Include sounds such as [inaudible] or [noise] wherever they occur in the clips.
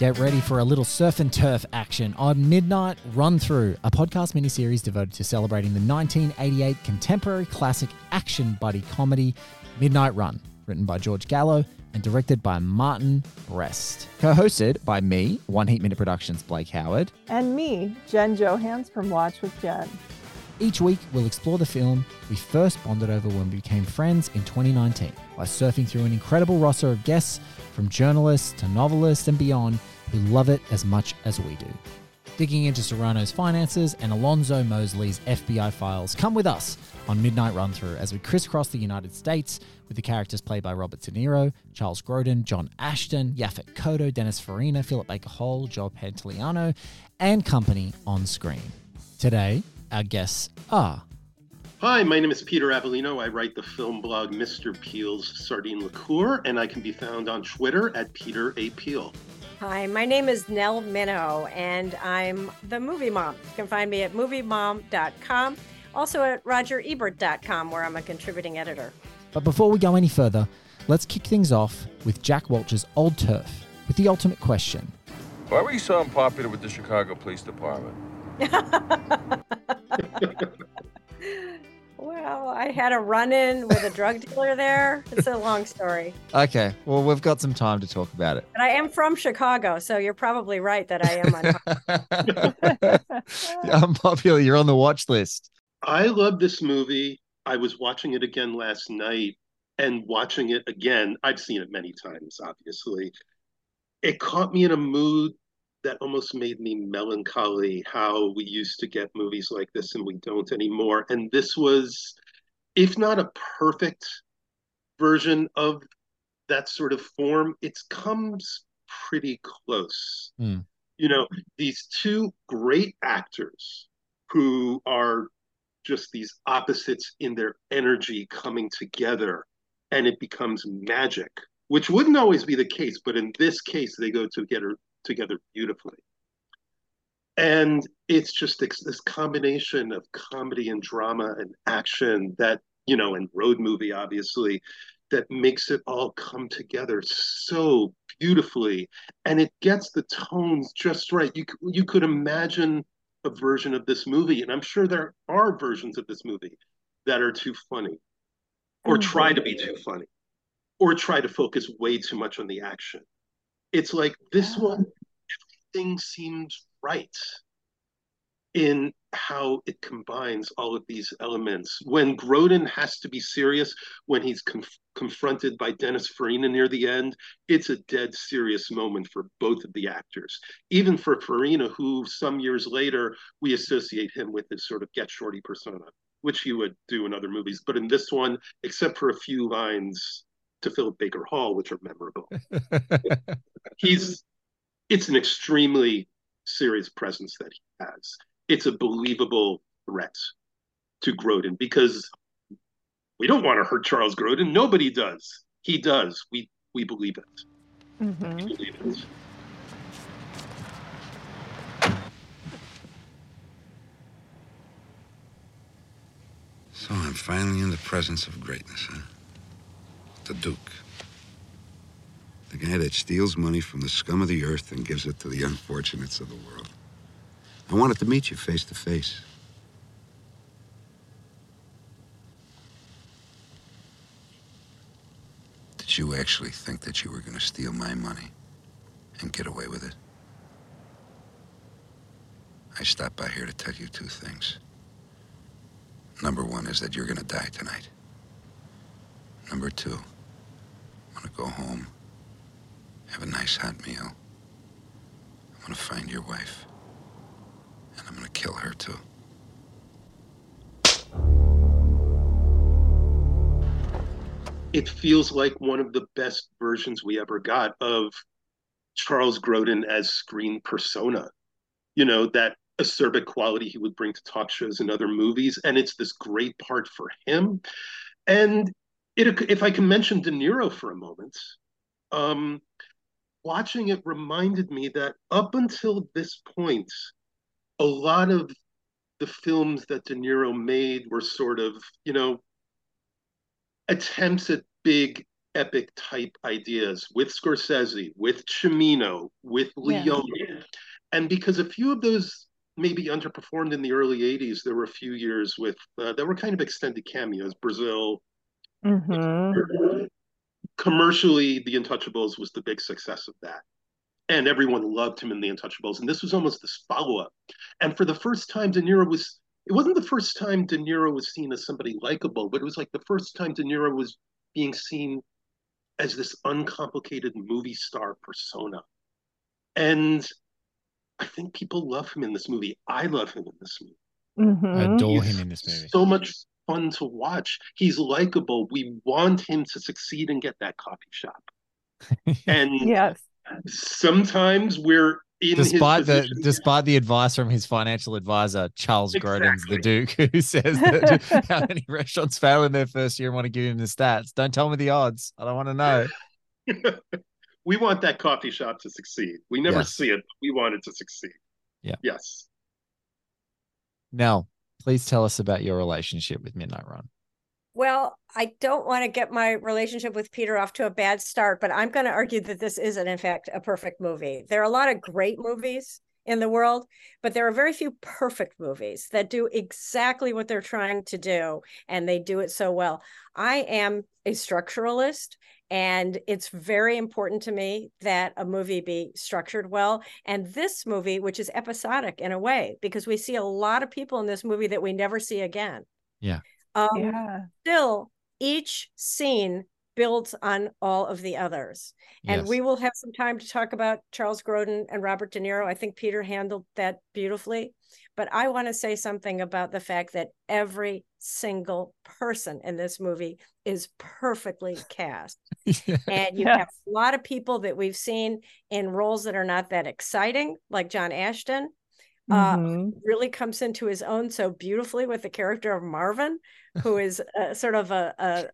Get ready for a little surf and turf action on Midnight Run Through, a podcast miniseries devoted to celebrating the 1988 contemporary classic action buddy comedy Midnight Run, written by George Gallo and directed by Martin Brest. Co hosted by me, One Heat Minute Productions Blake Howard. And me, Jen Johans from Watch with Jen. Each week, we'll explore the film we first bonded over when we became friends in 2019 by surfing through an incredible roster of guests from journalists to novelists and beyond who love it as much as we do. Digging into Serrano's finances and Alonzo Mosley's FBI files, come with us on Midnight Run Through as we crisscross the United States with the characters played by Robert De Niro, Charles Grodin, John Ashton, Yaphet Kotto, Dennis Farina, Philip Baker Hall, Joe Pantoliano, and company on screen. Today, our guests are Hi, my name is Peter Avellino. I write the film blog Mr. Peel's Sardine Liqueur, and I can be found on Twitter at Peter A. Peel. Hi, my name is Nell Minow, and I'm the movie mom. You can find me at moviemom.com, also at rogerebert.com, where I'm a contributing editor. But before we go any further, let's kick things off with Jack Walsh's Old Turf with the ultimate question. Why were you so unpopular with the Chicago Police Department? [laughs] well, I had a run in with a drug dealer there. It's a long story. Okay, well, we've got some time to talk about it. But I am from Chicago, so you're probably right that I am unpopular. [laughs] unpopular. You're on the watch list. I love this movie. I was watching it again last night and watching it again. I've seen it many times, obviously. It caught me in a mood that almost made me melancholy how we used to get movies like this and we don't anymore. And this was, if not a perfect version of that sort of form, it comes pretty close. Mm. You know, these two great actors who are just these opposites in their energy coming together and it becomes magic which wouldn't always be the case but in this case they go together together beautifully. And it's just this combination of comedy and drama and action that, you know, and road movie, obviously, that makes it all come together so beautifully. And it gets the tones just right. You, you could imagine a version of this movie, and I'm sure there are versions of this movie that are too funny or mm-hmm. try to be too funny or try to focus way too much on the action it's like this one everything seems right in how it combines all of these elements. When Grodin has to be serious, when he's conf- confronted by Dennis Farina near the end, it's a dead serious moment for both of the actors. Even for Farina, who some years later we associate him with his sort of get shorty persona, which he would do in other movies. But in this one, except for a few lines to Philip Baker Hall, which are memorable. [laughs] He's it's an extremely serious presence that he has. It's a believable threat to Grodin because we don't want to hurt Charles Grodin. Nobody does. He does. We we believe it. Mm-hmm. We believe it. So I'm finally in the presence of greatness, huh? The Duke. The guy that steals money from the scum of the earth and gives it to the unfortunates of the world. I wanted to meet you face to face. Did you actually think that you were going to steal my money and get away with it? I stopped by here to tell you two things. Number one is that you're going to die tonight. Number two, I'm to go home have a nice hot meal. I'm gonna find your wife. And I'm gonna kill her too. It feels like one of the best versions we ever got of Charles Grodin as screen persona. You know, that acerbic quality he would bring to talk shows and other movies. And it's this great part for him. And it, if I can mention De Niro for a moment, um, watching it reminded me that up until this point, a lot of the films that De Niro made were sort of, you know, attempts at big epic type ideas with Scorsese, with Cimino, with Yeah. Leone. And because a few of those maybe underperformed in the early 80s, there were a few years with uh, that were kind of extended cameos. Brazil, hmm commercially, The Untouchables was the big success of that. And everyone loved him in The Untouchables. And this was almost this follow up. And for the first time, De Niro was, it wasn't the first time De Niro was seen as somebody likable, but it was like the first time De Niro was being seen as this uncomplicated movie star persona. And I think people love him in this movie. I love him in this movie. hmm I adore him in this movie. So much fun to watch. He's likable. We want him to succeed and get that coffee shop. [laughs] And Yes. sometimes we're in despite his the despite the advice from his financial advisor Charles Grodin's the Duke, who says that [laughs] how many restaurants fail in their first year and want to give him the stats. Don't tell me the odds. I don't want to know. [laughs] we want that coffee shop to succeed. We never Yes. see it, but we want it to succeed. Yeah. Yes. Nell, please tell us about your relationship with Midnight Run. Well, I don't want to get my relationship with Peter off to a bad start, but I'm going to argue that this isn't, in fact, a perfect movie. There are a lot of great movies in the world, but there are very few perfect movies that do exactly what they're trying to do, and they do it so well. I am a structuralist, and it's very important to me that a movie be structured well. And this movie, which is episodic in a way, because we see a lot of people in this movie that we never see again. Yeah. Um, Yeah. still each scene builds on all of the others and Yes. we will have some time to talk about charles grodin and robert de niro i think peter handled that beautifully but i want to say something about the fact that every single person in this movie is perfectly [laughs] cast and you Yes. have a lot of people that we've seen in roles that are not that exciting like john ashton uh, Mhm. really comes into his own so beautifully with the character of Marvin, who is uh, sort of a, a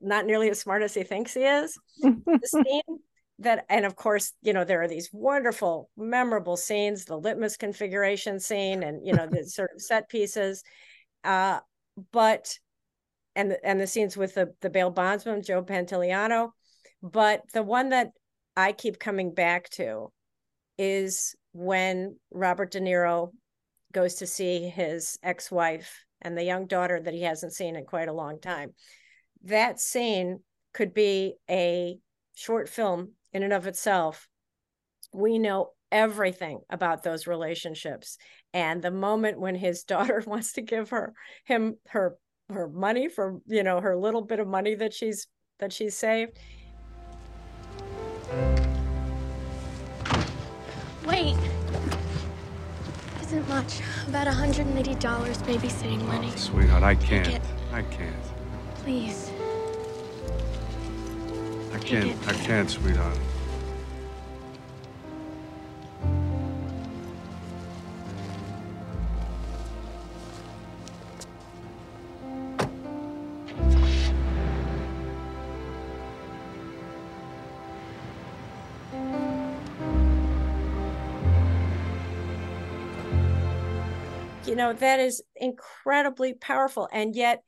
not nearly as smart as he thinks he is. [laughs] The scene that, and of course, you know, there are these wonderful, memorable scenes, the litmus configuration scene, and you know, the [laughs] sort of set pieces. Uh, but and the, and the scenes with the the bail bondsman Joe Pantoliano, but the one that I keep coming back to is when Robert De Niro goes to see his ex-wife and the young daughter that he hasn't seen in quite a long time. That scene could be a short film in and of itself. We know everything about those relationships and the moment when his [laughs] daughter wants to give her him her her money for you know her little bit of money that she's that she's saved Wait. Isn't much. About $180 babysitting money. Oh, sweetheart, I can't. I can't. Please. I can't. I can't, sweetheart. you know that is incredibly powerful and yet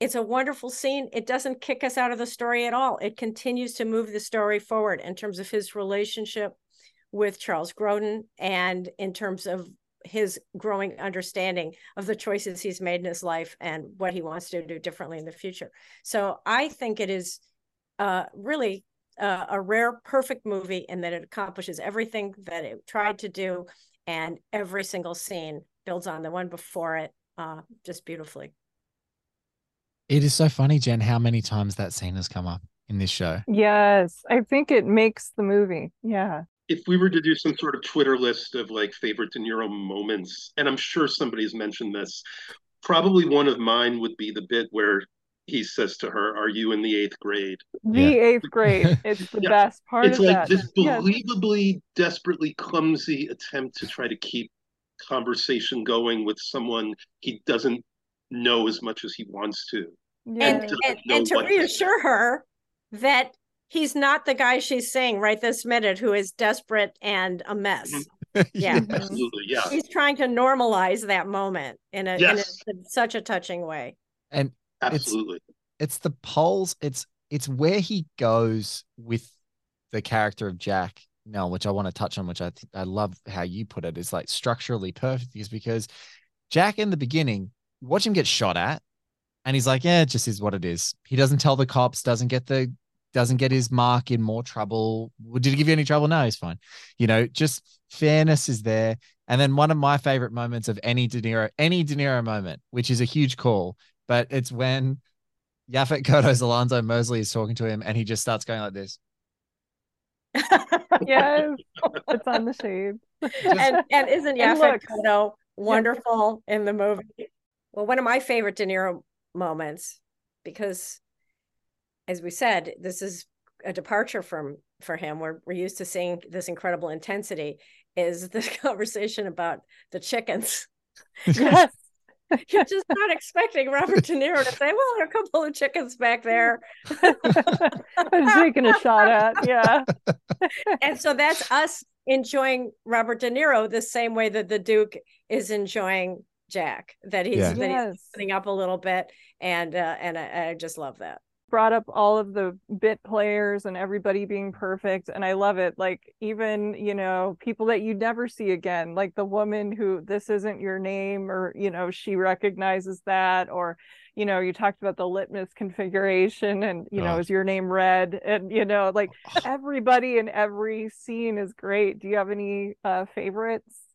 it's a wonderful scene it doesn't kick us out of the story at all it continues to move the story forward in terms of his relationship with charles grodin and in terms of his growing understanding of the choices he's made in his life and what he wants to do differently in the future so i think it is uh, really uh, a rare perfect movie in that it accomplishes everything that it tried to do and every single scene builds on the one before it uh, just beautifully. It is so funny, Jen, how many times that scene has come up in this show. Yes. I think it makes the movie. Yeah. If we were to do some sort of Twitter list of like favorite De Niro moments, and I'm sure somebody's mentioned this, probably one of mine would be the bit where he says to her, Are you in the eighth grade? The Yeah. eighth grade. [laughs] It's the Yeah. best part it's of like that. this Yes. believably, desperately clumsy attempt to try to keep conversation going with someone he doesn't know as much as he wants to. And, Yeah. doesn't and, and to what to say. reassure her that he's not the guy she's seeing right this minute who is desperate and a mess. Yeah. Mhm. Absolutely, yeah. He's trying to normalize that moment in a, Yes. in, a, in such a touching way. And Absolutely. it's the poles, it's it's where he goes with the character of Jack now, which I want to touch on, which I th- I love how you put it. It's like structurally perfect is because Jack in the beginning, watch him get shot at, and he's like, yeah, it just is what it is. He doesn't tell the cops, doesn't get the doesn't get his mark in more trouble. Did he give you any trouble? No, he's fine. You know, just fairness is there. And then one of my favorite moments of any De Niro, any De Niro moment, which is a huge call, but it's when Yaphet Kotto's Alonzo Mosley is talking to him and he just starts going like this. [laughs] yes, it's on the shade. and and isn't And Yaphet looks. Kotto wonderful in the movie? Well, one of my favorite De Niro moments, because as we said, this is a departure from for him. We're we're used to seeing this incredible intensity. Is this [laughs] conversation about the chickens? [laughs] Yes. You're just not expecting Robert De Niro to say, "Well, there are a couple of chickens back there." [laughs] I'm taking a shot at. Yeah. and so that's us enjoying Robert De Niro the same way that the Duke is enjoying Jack. That he's Yeah. that he's Yes. opening up a little bit, and uh, and I, I just love that. Brought up all of the bit players and everybody being perfect. And I love it. Like, even, you know, people that you never see again, like the woman who this isn't your name, or, you know, she recognizes that. Or, you know, you talked about the litmus configuration and, you know, Oh. is your name red? And, you know, like everybody in every scene is great. Do you have any uh favorites?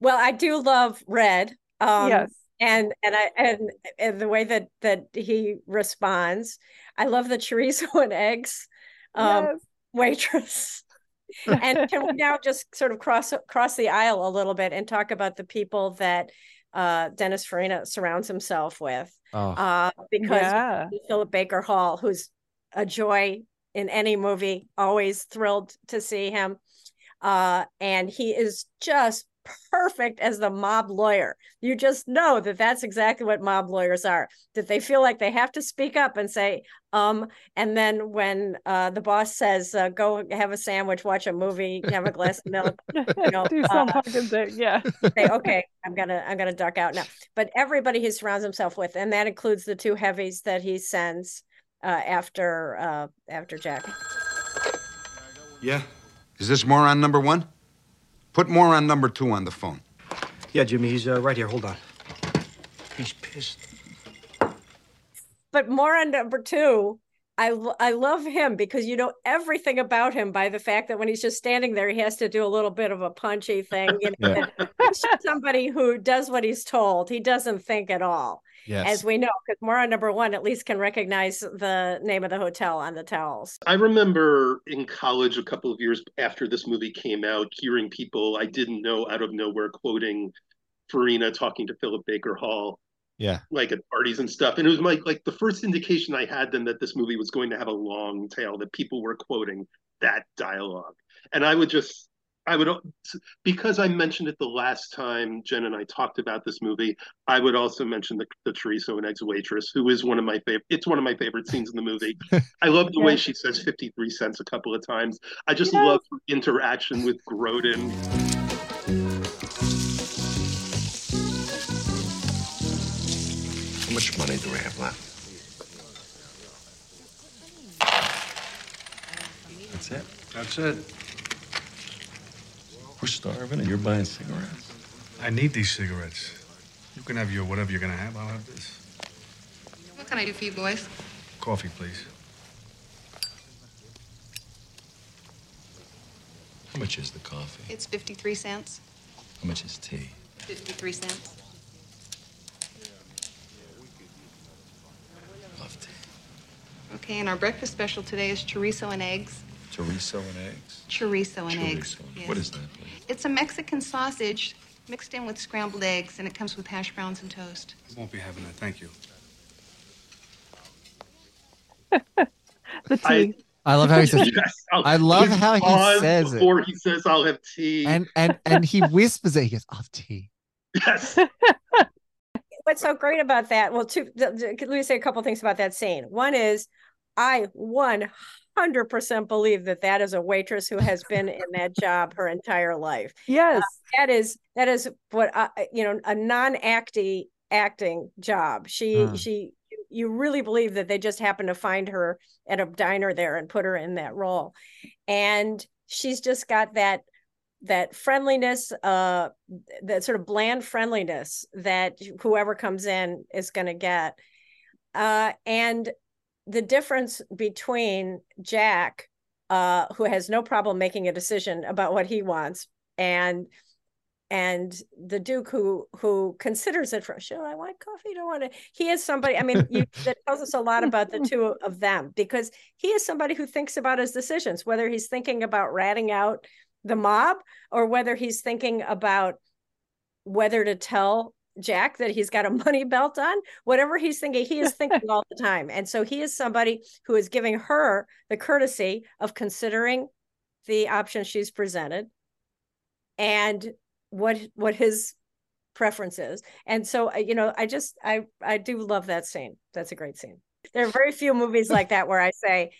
Well, I do love Red. Um, yes. and and I and and the way that that he responds, I love the chorizo [laughs] and eggs um, yes. waitress. [laughs] and can we now just sort of cross cross the aisle a little bit and talk about the people that uh, Dennis Farina surrounds himself with? Oh, Uh, because Yeah. Philip Baker Hall, who's a joy in any movie, always thrilled to see him. Uh, and he is just perfect as the mob lawyer. You just know that that's exactly what mob lawyers are, that they feel like they have to speak up and say, um, and then when uh, the boss says, uh, go have a sandwich, watch a movie, have a glass of milk, you know, [laughs] Do some uh, fucking thing. Yeah. say, okay, I'm gonna I'm gonna duck out now. But everybody he surrounds himself with, and that includes the two heavies that he sends uh, after uh, after Jack. Yeah? Is this moron number one? Put more on number two on the phone. Yeah, Jimmy, he's uh, right here. Hold on. He's pissed. But more on number two, I I love him because you know everything about him by the fact that when he's just standing there, he has to do a little bit of a punchy thing. You know, Yeah. Somebody who does what he's told. He doesn't think at all, yes. as we know, because Moron number one at least can recognize the name of the hotel on the towels. I remember in college a couple of years after this movie came out, hearing people I didn't know out of nowhere quoting Farina talking to Philip Baker Hall, yeah. like at parties and stuff. And it was like like the first indication I had then that this movie was going to have a long tail, that people were quoting that dialogue. And I would just I would because I mentioned it the last time Jen and I talked about this movie. I would also mention the, the chorizo and eggs waitress, who is one of my favorite. It's one of my favorite scenes in the movie. [laughs] I love the way she says fifty three cents a couple of times. I just Yes. love her interaction with Grodin. Much money do we have left? That's it. That's it. We're starving and you're buying cigarettes. I need these cigarettes. You can have your whatever you're gonna have. I'll have this. What can I do for you boys? Coffee, please. How much is the coffee? It's 53 cents. How much is tea? 53 cents. Love tea. Okay, and our breakfast special today is chorizo and eggs. Chorizo and eggs? Chorizo and eggs. Chorizo. What is that, please? It's a Mexican sausage mixed in with scrambled eggs, and it comes with hash browns and toast. I won't be having that. Thank you. [laughs] The tea. I- I love how he [laughs] says, Yes, I'll- love how he pause says it. before he says I'll have tea. and and and he [laughs] whispers it. He goes, "Oh, tea." yes. What's so great about that? Well, two. th- th- Let me say a couple things about that scene. One is, I one hundred percent believe that that is a waitress who has been in that job her entire life. [laughs] Yes. That is that is what I, you know a non-acty acting job. She Hmm. she you really believe that they just happened to find her at a diner there and put her in that role and she's just got that that friendliness uh that sort of bland friendliness that whoever comes in is going to get uh and the difference between jack uh who has no problem making a decision about what he wants and and the duke who who considers it for should i want coffee? Don't want to he is somebody i mean you, that tells us a lot about the two of them because he is somebody who thinks about his decisions whether he's thinking about ratting out the mob or whether he's thinking about whether to tell jack that he's got a money belt on whatever he's thinking he is thinking all the time. And so he is somebody who is giving her the courtesy of considering the option she's presented and what what his preference is. And so uh, you know i just i i do love that scene. That's a great scene. There are very few movies like that where i say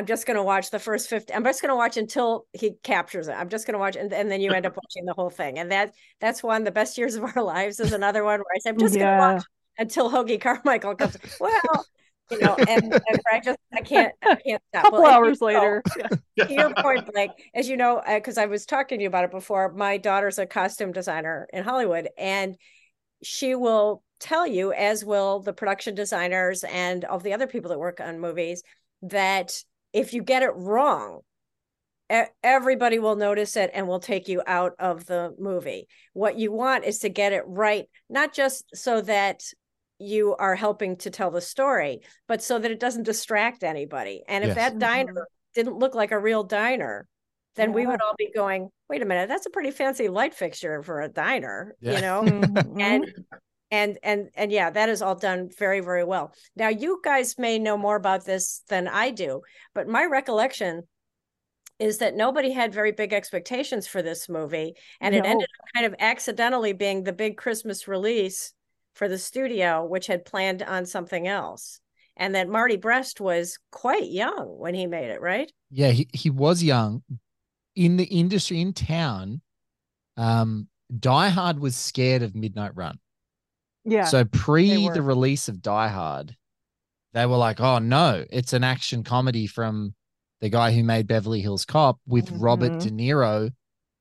i'm just going to watch the first 50 i'm just going to watch until he captures it. I'm just going to watch and, and then you end up [laughs] watching the whole thing. And that that's one the best years of our [laughs] lives is another one where i said, i'm just Yeah. going to watch until hoagy carmichael comes. Well you know and, and i just i can't i can't stop. Couple Well, you hours know, later. [laughs] to your point, Blake, as you know, uh, because I was talking to you about it before, my daughter's a costume designer in Hollywood, and she will tell you, as will the production designers and all the other people that work on movies, that if you get it wrong, everybody will notice it and will take you out of the movie. What you want is to get it right, not just so that you are helping to tell the story, but so that it doesn't distract anybody. And if Yes. that diner didn't look like a real diner, then we would all be going, wait a minute, that's a pretty fancy light fixture for a diner, Yeah. you know? Mhm. and and and and yeah that is all done very very well now you guys may know more about this than i do but my recollection is that nobody had very big expectations for this movie and it ended up kind of accidentally being the big christmas release for the studio which had planned on something else and that marty brest was quite young when he made it right Yeah, he, he was young. In the industry in town, um, Die Hard was scared of Midnight Run. Yeah So pre the release of Die Hard, they were like, "Oh no, it's an action comedy from the guy who made Beverly Hills Cop with Robert Mhm. De Niro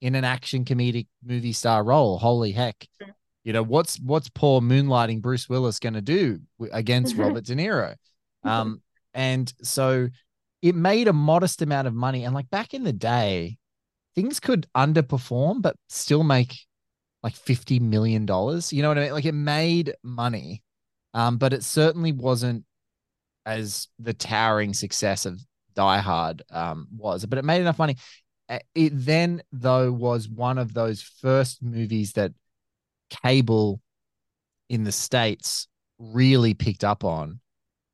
in an action comedic movie star role. Holy heck!" You know what's what's poor moonlighting Bruce Willis going to do against [laughs] Robert De Niro? Um, [laughs] and so it made a modest amount of money. And like back in the day, things could underperform but still make like fifty million dollars. You know what I mean? Like it made money, um, but it certainly wasn't as the towering success of Die Hard um, was. But it made enough money. It then though was one of those first movies that cable in the states really picked up on,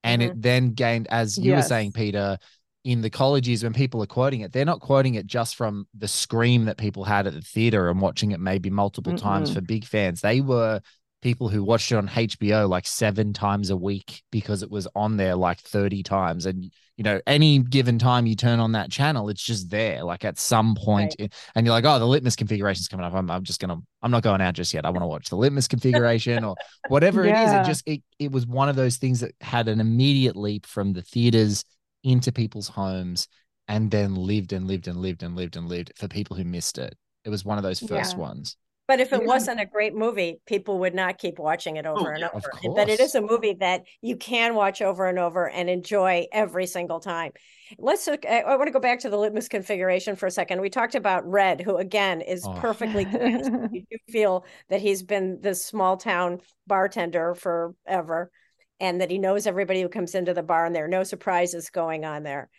and it then gained, as you were saying, Peter. In the colleges when people are quoting it, they're not quoting it just from the scream that people had at the theater and watching it maybe multiple times Mm-mm. for big fans. They were people who watched it on HBO like seven times a week because it was on there like 30 times. And, you know, any given time you turn on that channel, it's just there, like at some point. in- and you're like, oh, the litmus configuration's coming up. I'm, I'm just going to, I'm not going out just yet. I want to watch the litmus configuration or whatever it is. It just, it, it was one of those things that had an immediate leap from the theaters into people's homes and then lived and lived and lived and lived and lived for people who missed it. It was one of those first Yeah. ones. But if it Yeah. wasn't a great movie, people would not keep watching it over Oh, and yeah, over. But it is a movie that you can watch over and over and enjoy every single time. Let's look. I, I want to go back to the litmus configuration for a second. We talked about Red, who again is Oh. perfectly [laughs] you feel that he's been this small town bartender forever, and that he knows everybody who comes into the bar, and there are no surprises going on there.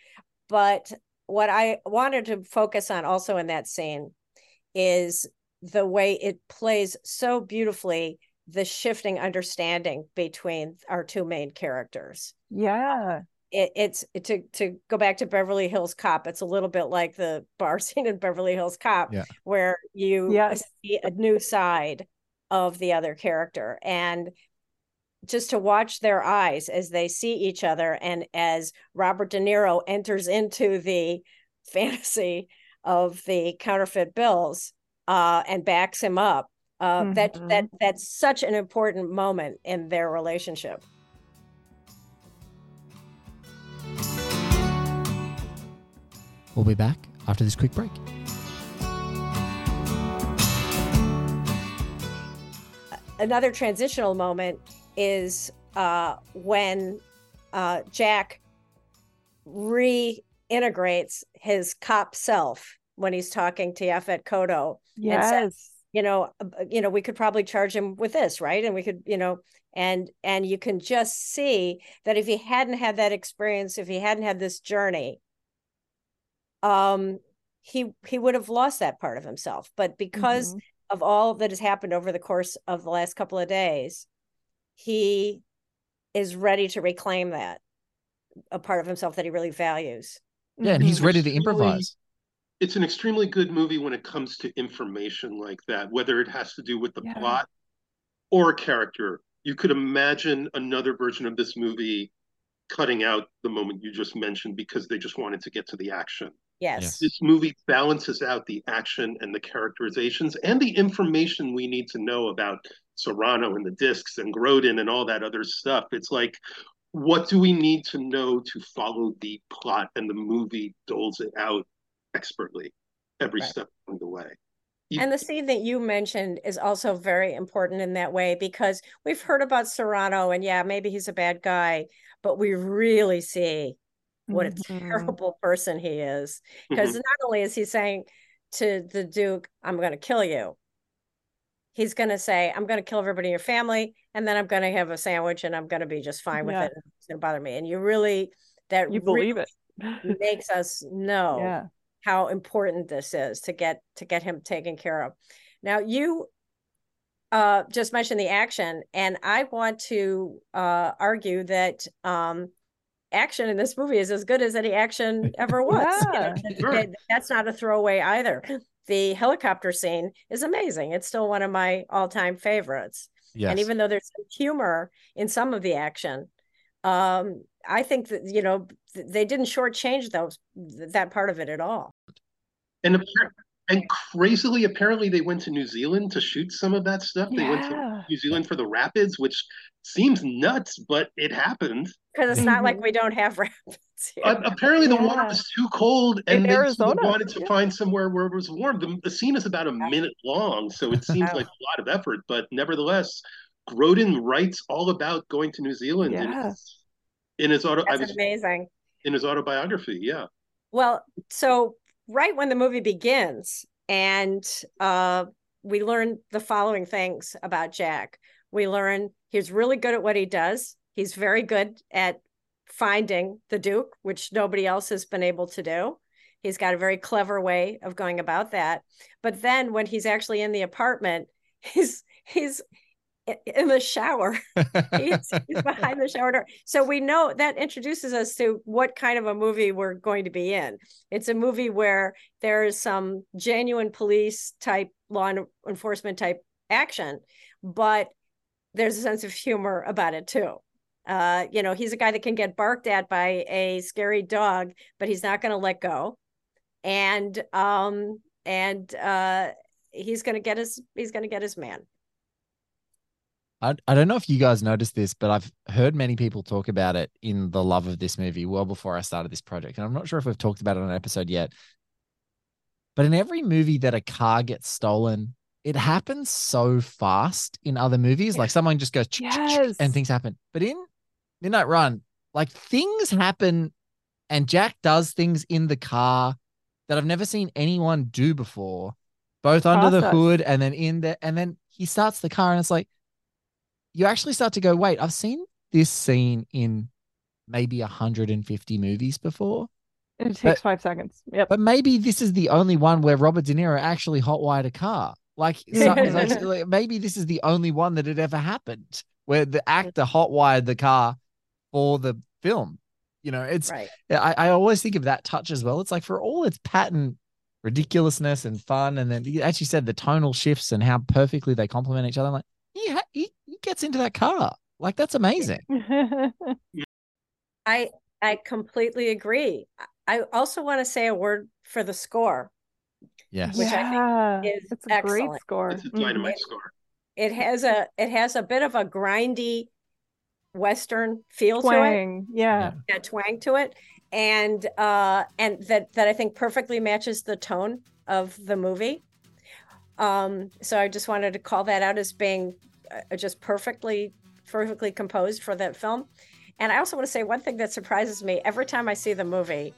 But what I wanted to focus on also in that scene is the way it plays so beautifully the shifting understanding between our two main characters. yeah It, it's to to go back to Beverly Hills Cop. It's a little bit like the bar [laughs] scene in Beverly Hills Cop, Yeah. where you Yes. see a new side of the other character, and just to watch their eyes as they see each other and as Robert De Niro enters into the [laughs] fantasy of the counterfeit bills uh, and backs him up. Uh, mm-hmm. That that that's such an important moment in their relationship. We'll be back after this quick break. Another transitional moment is uh, when uh, Jack reintegrates his cop self when he's talking to Yaphet Kotto. and says, Yes. you know, you know, we could probably charge him with this, right? And we could, you know, and and you can just see that if he hadn't had that experience, if he hadn't had this journey, um, he he would have lost that part of himself. But because Mhm. of all that has happened over the course of the last couple of days, he is ready to reclaim that a part of himself that he really values. Yeah, and he's Mhm. ready to improvise. It's an extremely good movie when it comes to information like that, whether it has to do with the Yeah. plot or a character. You could imagine another version of this movie cutting out the moment you just mentioned because they just wanted to get to the action. Yes. This movie balances out the action and the characterizations and the information we need to know about Serrano and the discs and Grodin and all that other stuff. It's like, what do we need to know to follow the plot? And the movie doles it out expertly every Right. step along the way. You- And the scene that you mentioned is also very important in that way because we've heard about Serrano and yeah, maybe he's a bad guy, but we really see what a Mhm. terrible person he is. Because Mhm. not only is he saying to the Duke, I'm going to kill you, he's going to say, I'm going to kill everybody in your family, and then I'm going to have a sandwich and I'm going to be just fine with Yeah. it. It's going to bother me. And you really, that You believe it. [laughs] makes us know Yeah. how important this is to get to get him taken care of. Now you uh just mentioned the action and I want to uh argue that um action in this movie is as good as any action ever [laughs] was. You know, Yeah. [laughs] that- Sure. that's not a throwaway either. The helicopter scene is amazing. It's still one of my all-time favorites. Yes. And even though there's some humor in some of the action, um, I think that you know they didn't shortchange those that part of it at all. And appar- and crazily, apparently, they went to New Zealand to shoot some of that stuff. They went to New Zealand for the rapids, which seems nuts, but it happened. Because it's not like we don't have [laughs] rapids here. Uh, apparently, the water was too cold, and In they, Arizona, wanted to yeah. find somewhere where it was warm. The, the scene is about a minute long, so it [laughs] seems like a lot of effort, but nevertheless, Grodin writes all about going to New Zealand in Yeah. his, in his auto. I That's was amazing. in his autobiography. Yeah, Well, so right when the movie begins, and uh, we learn the following things about Jack. We learn he's really good at what he does. He's very good at finding the Duke, which nobody else has been able to do. He's got a very clever way of going about that. But then when he's actually in the apartment, [laughs] he's he's in the shower [laughs] he's, he's behind the shower door. So we know that introduces us to what kind of a movie we're going to be in. It's a movie where there is some genuine police type law enforcement type action, but there's a sense of humor about it too. Uh, you know, he's a guy that can get barked at by a scary dog, but he's not going to let go. And um and uh he's going to get his he's going to get his man. I, I don't know if you guys noticed this, but I've heard many people talk about it in the love of this movie well before I started this project. And I'm not sure if we've talked about it on an episode yet. But in every movie that a car gets stolen, it happens so fast in other movies. Like someone just goes Yes. and things happen. But in Midnight Run, like things happen and Jack does things in the car that I've never seen anyone do before, both under the hood and then in there. And then he starts the car and it's like, you actually start to go, wait, I've seen this scene in maybe 150 movies before, It takes five seconds. Yep. but maybe this is the only one where Robert De Niro actually hotwired a car. Like, so- like, [laughs] like, maybe this is the only one that had ever happened where the actor hotwired the car for the film. You know, it's Right. I, I always think of that touch as well. It's like for all its patent ridiculousness and fun, and then you actually said the tonal shifts and how perfectly they complement each other. I'm like, he, ha- he he gets into that car. Like that's amazing. [laughs] I I completely agree. I also want to say a word for the score. Yes. Which I yeah, think is it's a great score. it's a Mhm. dynamite score. It has a it has a bit of a grindy western feel to it, Twang. Yeah. a twang to it, and uh, and that that I think perfectly matches the tone of the movie. Um, so I just wanted to call that out as being uh, just perfectly perfectly composed for that film. And I also want to say one thing that surprises me every time I see the movie,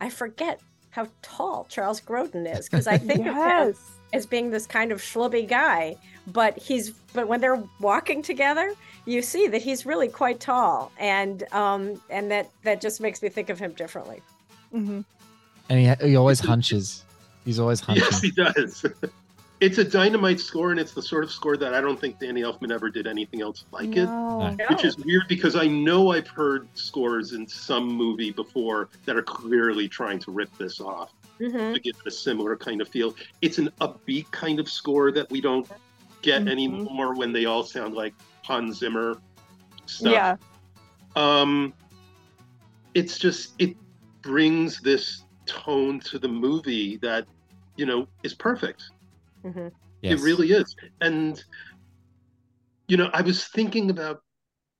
I forget how tall Charles Grodin is because I think of him [laughs] yes. As being this kind of schlubby guy, but he's but when they're walking together, you see that he's really quite tall, and um and that that just makes me think of him differently. Mm-hmm. And he, he always hunches. He's always hunching. Yes, he does. [laughs] it's a dynamite score, and it's the sort of score that I don't think Danny Elfman ever did anything else like it. No. Which is weird because I know I've heard scores in some movie before that are clearly trying to rip this off Mhm. to give it a similar kind of feel. It's an upbeat kind of score that we don't get Mhm. anymore when they all sound like Hans Zimmer stuff. Yeah. Um, it's just it brings this tone to the movie that you know is perfect. Mhm. Yes. It really is. And you know, I was thinking about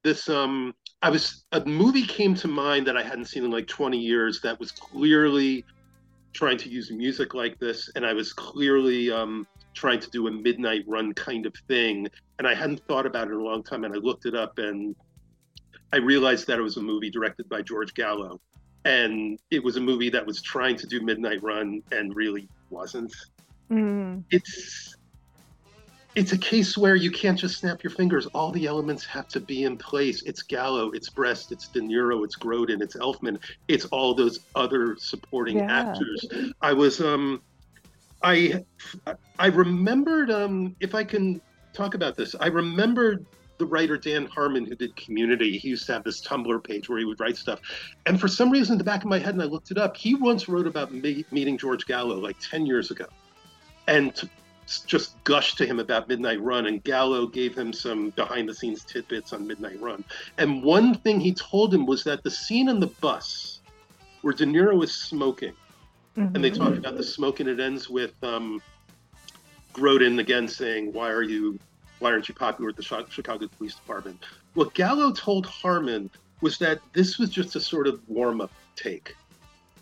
this um I was a movie came to mind that I hadn't seen in like 20 years that was clearly trying to use music like this and I was clearly um trying to do a midnight run kind of thing and I hadn't thought about it in a long time and I looked it up and I realized that it was a movie directed by George Gallo and it was a movie that was trying to do midnight run and really wasn't Mm. it's it's a case where you can't just snap your fingers. All the elements have to be in place. It's Gallo, it's Brest, it's De Niro, it's Grodin, it's Elfman, it's all those other supporting Yeah. actors. I was um I I remembered um if I can talk about this, I remembered the writer Dan Harmon who did Community. He used to have this Tumblr page where he would write stuff. And for some reason in the back of my head and I looked it up, he once wrote about me- meeting George Gallo like 10 years ago. And to just gushed to him about Midnight Run, and Gallo gave him some behind the scenes tidbits on Midnight Run. And one thing he told him was that the scene on the bus where De Niro is smoking, and they talk about the smoke, and it ends with um, Grodin again saying, "Why are you? Why aren't you popular with the Chicago Police Department?" What Gallo told Harmon was that this was just a sort of warm up take.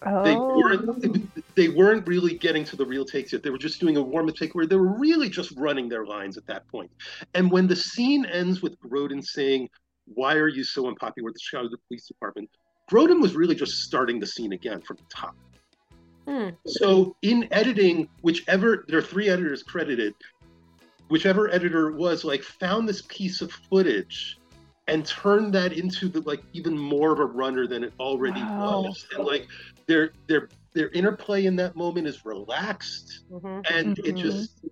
They Oh. weren't they weren't really getting to the real takes yet. They were just doing a warm up take where they were really just running their lines at that point. And when the scene ends with Grodin saying, "Why are you so unpopular with the Chicago Police Department?" Grodin was really just starting the scene again from the top. Hmm. So in editing, whichever there are three editors credited, whichever editor was like found this piece of footage and turned that into the like even more of a runner than it already Wow. was. And like their their their interplay in that moment is relaxed Mhm. and it Mhm. just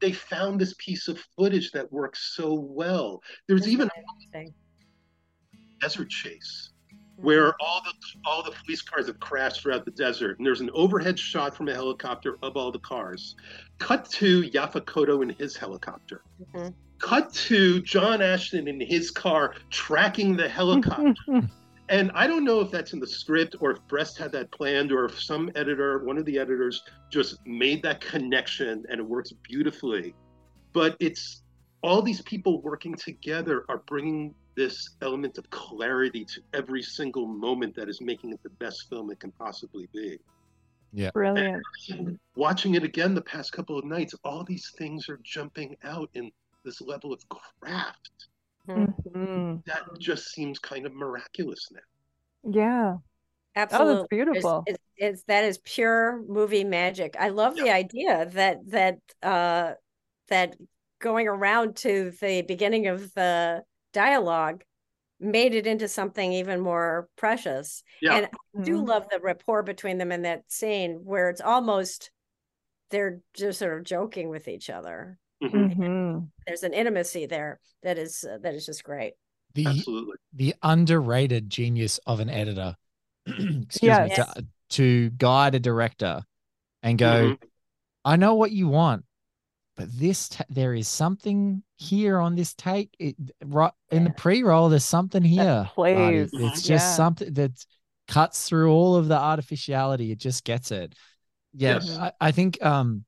they found this piece of footage that works so well. There's even Interesting. desert chase where all the all the police cars have crashed throughout the desert and there's an overhead shot from a helicopter of all the cars cut to Yaphet Kotto in his helicopter Mhm. cut to John Ashton in his car tracking the helicopter [laughs] and I don't know if that's in the script or if Brest had that planned or if some editor one of the editors just made that connection and it works beautifully but it's all these people working together are bringing this element of clarity to every single moment that is making it the best film it can possibly be. Yeah. Brilliant. Watching it again the past couple of nights, all these things are jumping out in this level of craft Mhm. that just seems kind of miraculous now. Yeah. Absolutely. Oh, that's beautiful. It's, it's, it's that is pure movie magic. I love the idea that that uh that going around to the beginning of the dialogue made it into something even more precious. Yeah. And I do Mhm. love the rapport between them in that scene where it's almost they're just sort of joking with each other. Mhm. Mhm. There's an intimacy there that is uh, that is just great. The Absolutely. the underrated genius of an editor. [clears throat] excuse Yes. me, to, to guide a director and go, Mhm. I know what you want, but this ta- there is something here on this take. It, right in the pre-roll, there's something here. Marty. plays. It's just Yeah. something that cuts through all of the artificiality. It just gets it. Yeah, Yes. I, I think um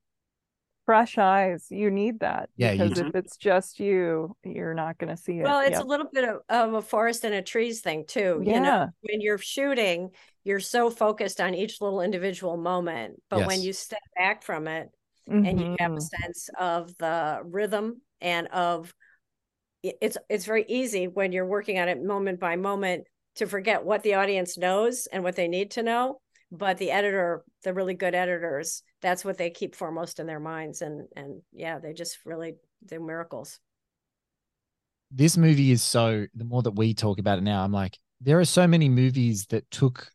fresh eyes. You need that. Yeah, Because do. if it's just you, you're not going to see it. Well, it's Yep. a little bit of, of a forest and a trees thing too. You Yeah. know, when you're shooting, you're so focused on each little individual moment. But when you step back from it and you have a Mhm. sense of the rhythm and of it's it's very easy when you're working on it moment by moment to forget what the audience knows and what they need to know. But the editor, the really good editors, that's what they keep foremost in their minds. And and yeah, they just really do miracles. this movie is so the more that we talk about it now i'm like there are so many movies that took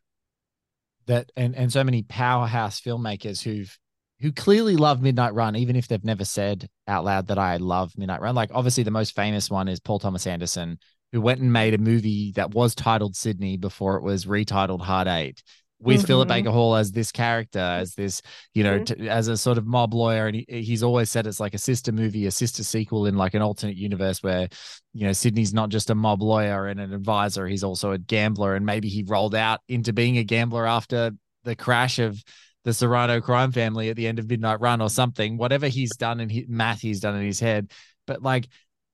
that and and so many powerhouse filmmakers who've who clearly love midnight run even if they've never said out loud that i love midnight run like obviously the most famous one is paul thomas anderson who went and made a movie that was titled sydney before it was retitled hard eight with Philip Mhm. Baker Hall as this character, as this, you know, Mhm. t- as a sort of mob lawyer, and he, he's always said it's like a sister movie, a sister sequel in like an alternate universe where you know, Sydney's not just a mob lawyer and an advisor, he's also a gambler. And maybe he rolled out into being a gambler after the crash of the Serrano crime family at the end of Midnight Run or something, whatever he's done in his math he's done in his head. But like,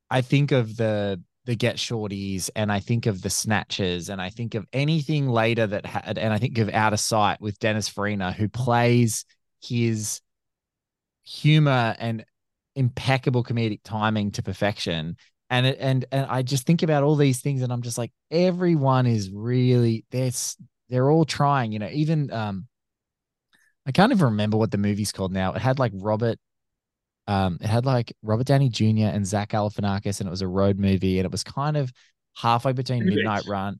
I think of the, the Get Shorties and I think of the snatches and I think of anything later that had, and I think of Out of Sight with Dennis Farina, who plays his humor and impeccable comedic timing to perfection. And it, and and I just think about all these things and I'm just like everyone is really they're they're all trying you know even um I can't even remember what the movie's called now. It had like Robert um it had like Robert Downey Jr. and Zach Galifianakis and it was a road movie and it was kind of halfway between Due Midnight Dates. Run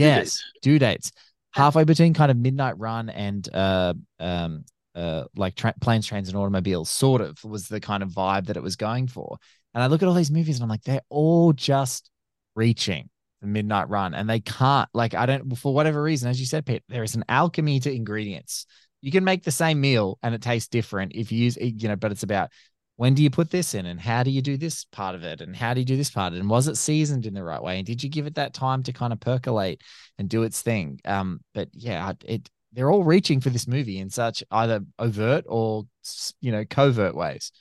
Due yes Dates. due dates halfway between kind of Midnight Run and uh um uh like tra- planes trains and automobiles sort of was the kind of vibe that it was going for and I look at all these movies and I'm like, they're all just reaching the midnight run and they can't, like, I don't, for whatever reason, as you said, Pete, there is an alchemy to ingredients. You can make the same meal and it tastes different if you use, you know, but it's about when do you put this in and how do you do this part of it and how do you do this part of it and was it seasoned in the right way and did you give it that time to kind of percolate and do its thing? Um, but yeah, it, they're all reaching for this movie in such either overt or, you know, covert ways.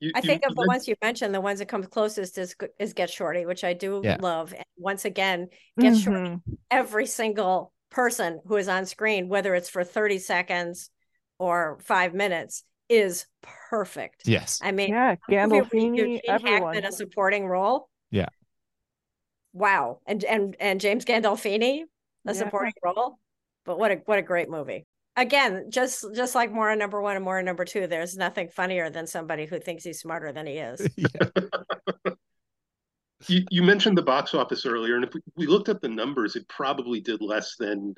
You- I you- think of the ones you mentioned, the ones that come closest is is Get Shorty, which I do Yeah. love. And once again, Get Shorty, Mhm. every single person who is on screen, whether it's for 30 seconds or five minutes, is perfect. Yes. I mean, Yeah, a you give Gandolfini, everyone. Hackman a supporting role. Yeah. Wow. And and and James Gandolfini, a Yeah. supporting role. But what a what a great movie. Again, just just like Mora number one and Mora number two, there's nothing funnier than somebody who thinks he's smarter than he is. [laughs] yeah. You, you mentioned the box office earlier, and if we, we looked at the numbers, it probably did less than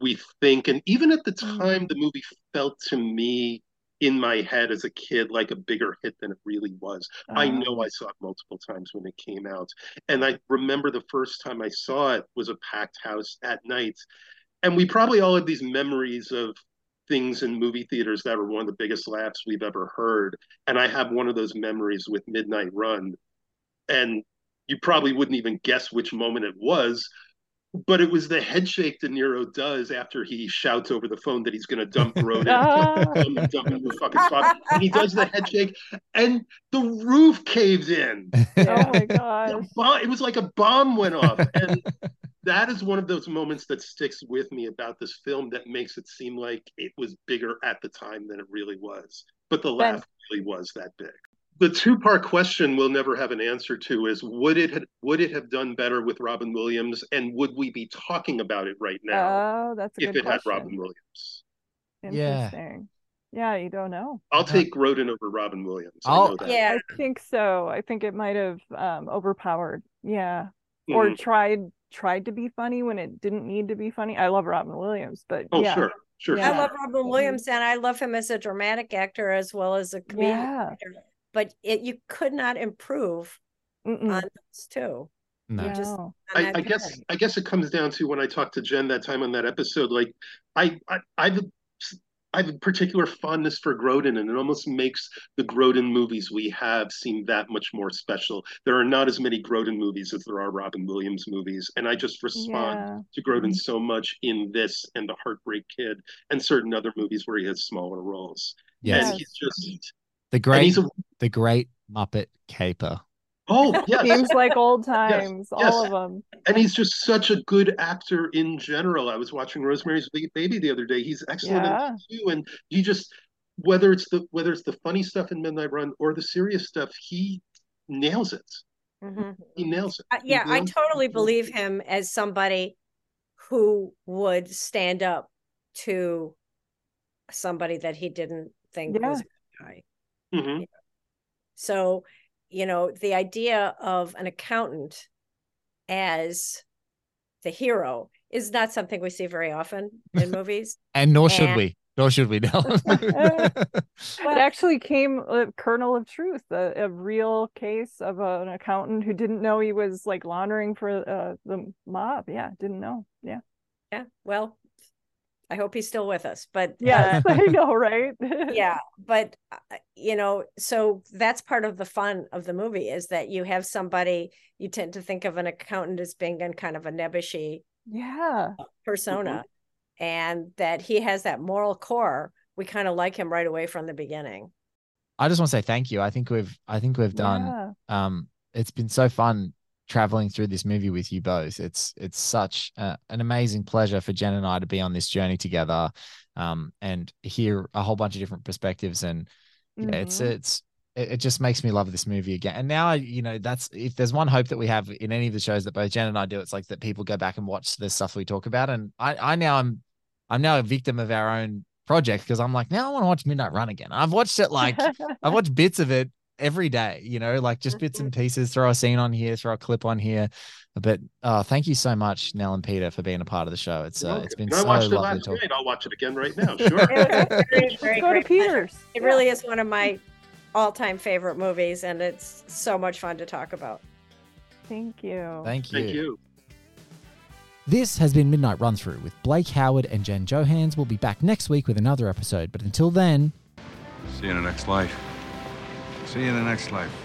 we think. And even at the hmm. time, the movie felt to me in my head as a kid like a bigger hit than it really was. I uh-huh. know I saw it multiple times when it came out. And I remember the first time I saw it was a packed house at night. And we probably all have these memories of things in movie theaters that were one of the biggest laughs we've ever heard. And I have one of those memories with Midnight Run. And you probably wouldn't even guess which moment it was, but it was the head shake De Niro does after he shouts over the phone that he's going to dump [laughs] Grodin, Ah. [laughs] dump, dump him in the fucking spot. And he does the head shake, and the roof caves in. [laughs] Oh my god! It was like a bomb went off, and that is one of those moments that sticks with me about this film that makes it seem like it was bigger at the time than it really was. But the Ben- laugh really was that big. The two-part question we'll never have an answer to is would it had, would it have done better with Robin Williams, and would we be talking about it right now Oh, that's a if good it had Robin. Williams? Yeah. Interesting. Yeah, you don't know. I'll Uh-huh. take Grodin over Robin Williams. I I'll- know that. Yeah. I think so. I think it might have um overpowered. Yeah. Or Mhm. tried tried to be funny when it didn't need to be funny. I love Robin Williams, but Oh, yeah. sure, sure. Yeah. I love Robin Williams and I love him as a dramatic actor as well as a comedian. Yeah. actor. But it you could not improve Mm-mm. on those two. No. Yeah. just- I, I guess. I guess it comes down to when I talked to Jen that time on that episode. Like, I, I I've I have a particular fondness for Grodin, and it almost makes the Grodin movies we have seem that much more special. There are not as many Grodin movies as there are Robin Williams movies, and I just respond Yeah. to Grodin mm-hmm. so much in this and The Heartbreak Kid and certain other movies where he has smaller roles. Yes. And he's just The great a the great Muppet caper. oh [laughs] yes. Seems like old times, all yes. of them. and he's just such a good actor in general. I was watching Rosemary's Baby the other day. He's excellent Yeah. in too, and he just whether it's the whether it's the funny stuff in Midnight Run or the serious stuff, he nails it. Mhm. He nails it. Uh, He yeah, I nails it. totally believe him as somebody who would stand up to somebody that he didn't think Yeah. was a good guy. Mhm. So, you know, the idea of an accountant as the hero is not something we see very often in [laughs] movies. And nor should And- we. Nor should we now. [laughs] It actually came a kernel of truth, a, a real case of an accountant who didn't know he was like laundering for uh, the mob. Yeah, didn't know. Yeah. Yeah. Well, I hope he's still with us, but yeah, uh, [laughs] I know, right? [laughs] yeah, but uh, you know, so that's part of the fun of the movie is that you have somebody you tend to think of an accountant as being in kind of a nebbishy Yeah. persona, and that he has that moral core. We kind of like him right away from the beginning. I just want to say thank you. I think we've I think we've done Yeah. um it's been so fun traveling through this movie with you both. It's it's such uh, an amazing pleasure for Jen and I to be on this journey together um and hear a whole bunch of different perspectives and yeah, it's it's it, it just makes me love this movie again. And now, you know, that's if there's one hope that we have in any of the shows that both Jen and I do, it's like that people go back and watch the stuff we talk about. And I, I now I'm, I'm now a victim of our own project because I'm like, now I want to watch Midnight Run again. I've watched it like, I've [laughs] watched bits of it every day, you know, like just bits and pieces, throw a scene on here, throw a clip on here. But uh, thank you so much, Nell and Peter, for being a part of the show. It's uh, it's been And I so watched it lovely last to talk. night. I'll watch it again right [laughs] now. Sure. Very, very Go to. Peters. It really is one of my all-time favorite movies, and it's so much fun to talk about. Thank you. Thank you. Thank you. This has been Midnight Run Through with Blake Howard and Jen Johans. We'll be back next week with another episode. But until then, See you in the next life. See you in the next life.